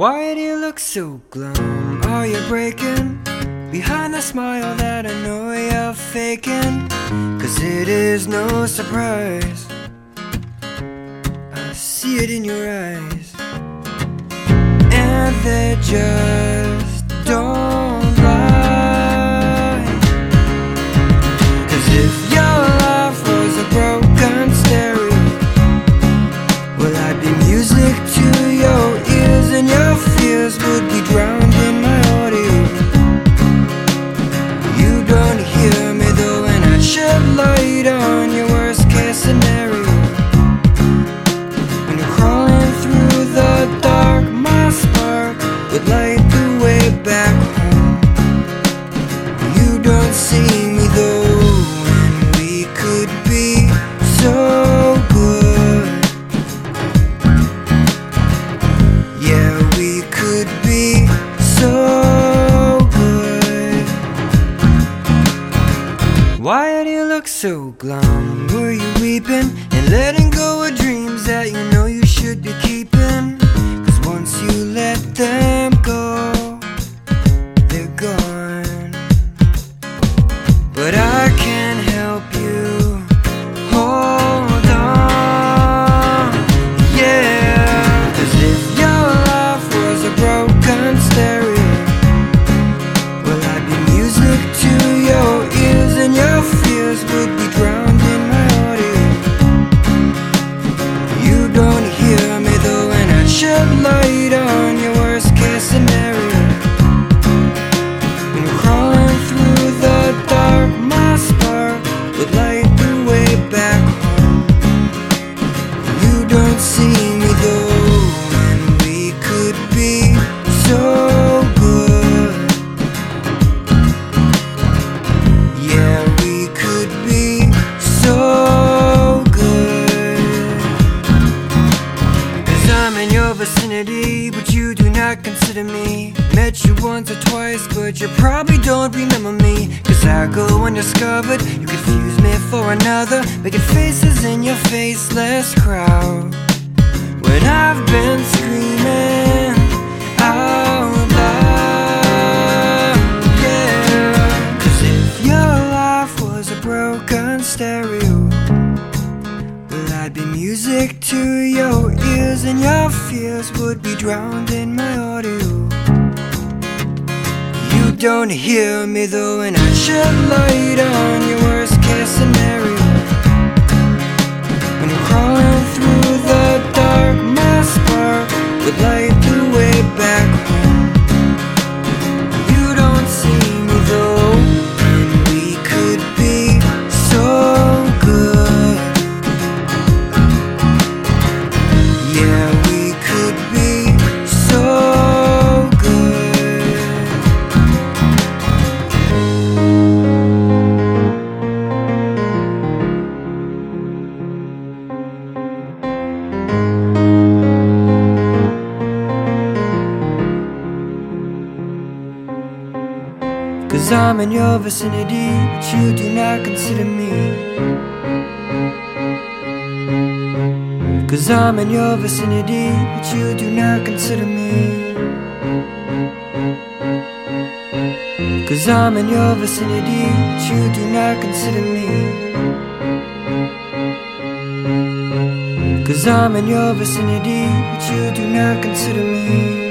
Why do you look so glum? Are you breaking? Behind the smile that I know you're faking Cause it is no surprise I see it in your eyes And they just don't so glum? Were you weeping and letting go of dreams that you know you should be keeping? Cause once you let them but you do not consider me. Met you once or twice, but you probably don't remember me. Cause I go undiscovered, you confuse me for another. Making faces in your faceless crowd. When I've been screaming out loud, yeah. Cause if your life was a broken stereo. Well, I'd be music to your ears, and your fears would be drowned in my audio. You don't hear me though, and I'd shed light on your worst case scenario. When you're crawling through the dark, my spark would light Cause I'm in your vicinity, but you do not consider me. Cause I'm in your vicinity, but you do not consider me. Cause I'm in your vicinity, but you do not consider me. Cause I'm in your vicinity, but you do not consider me.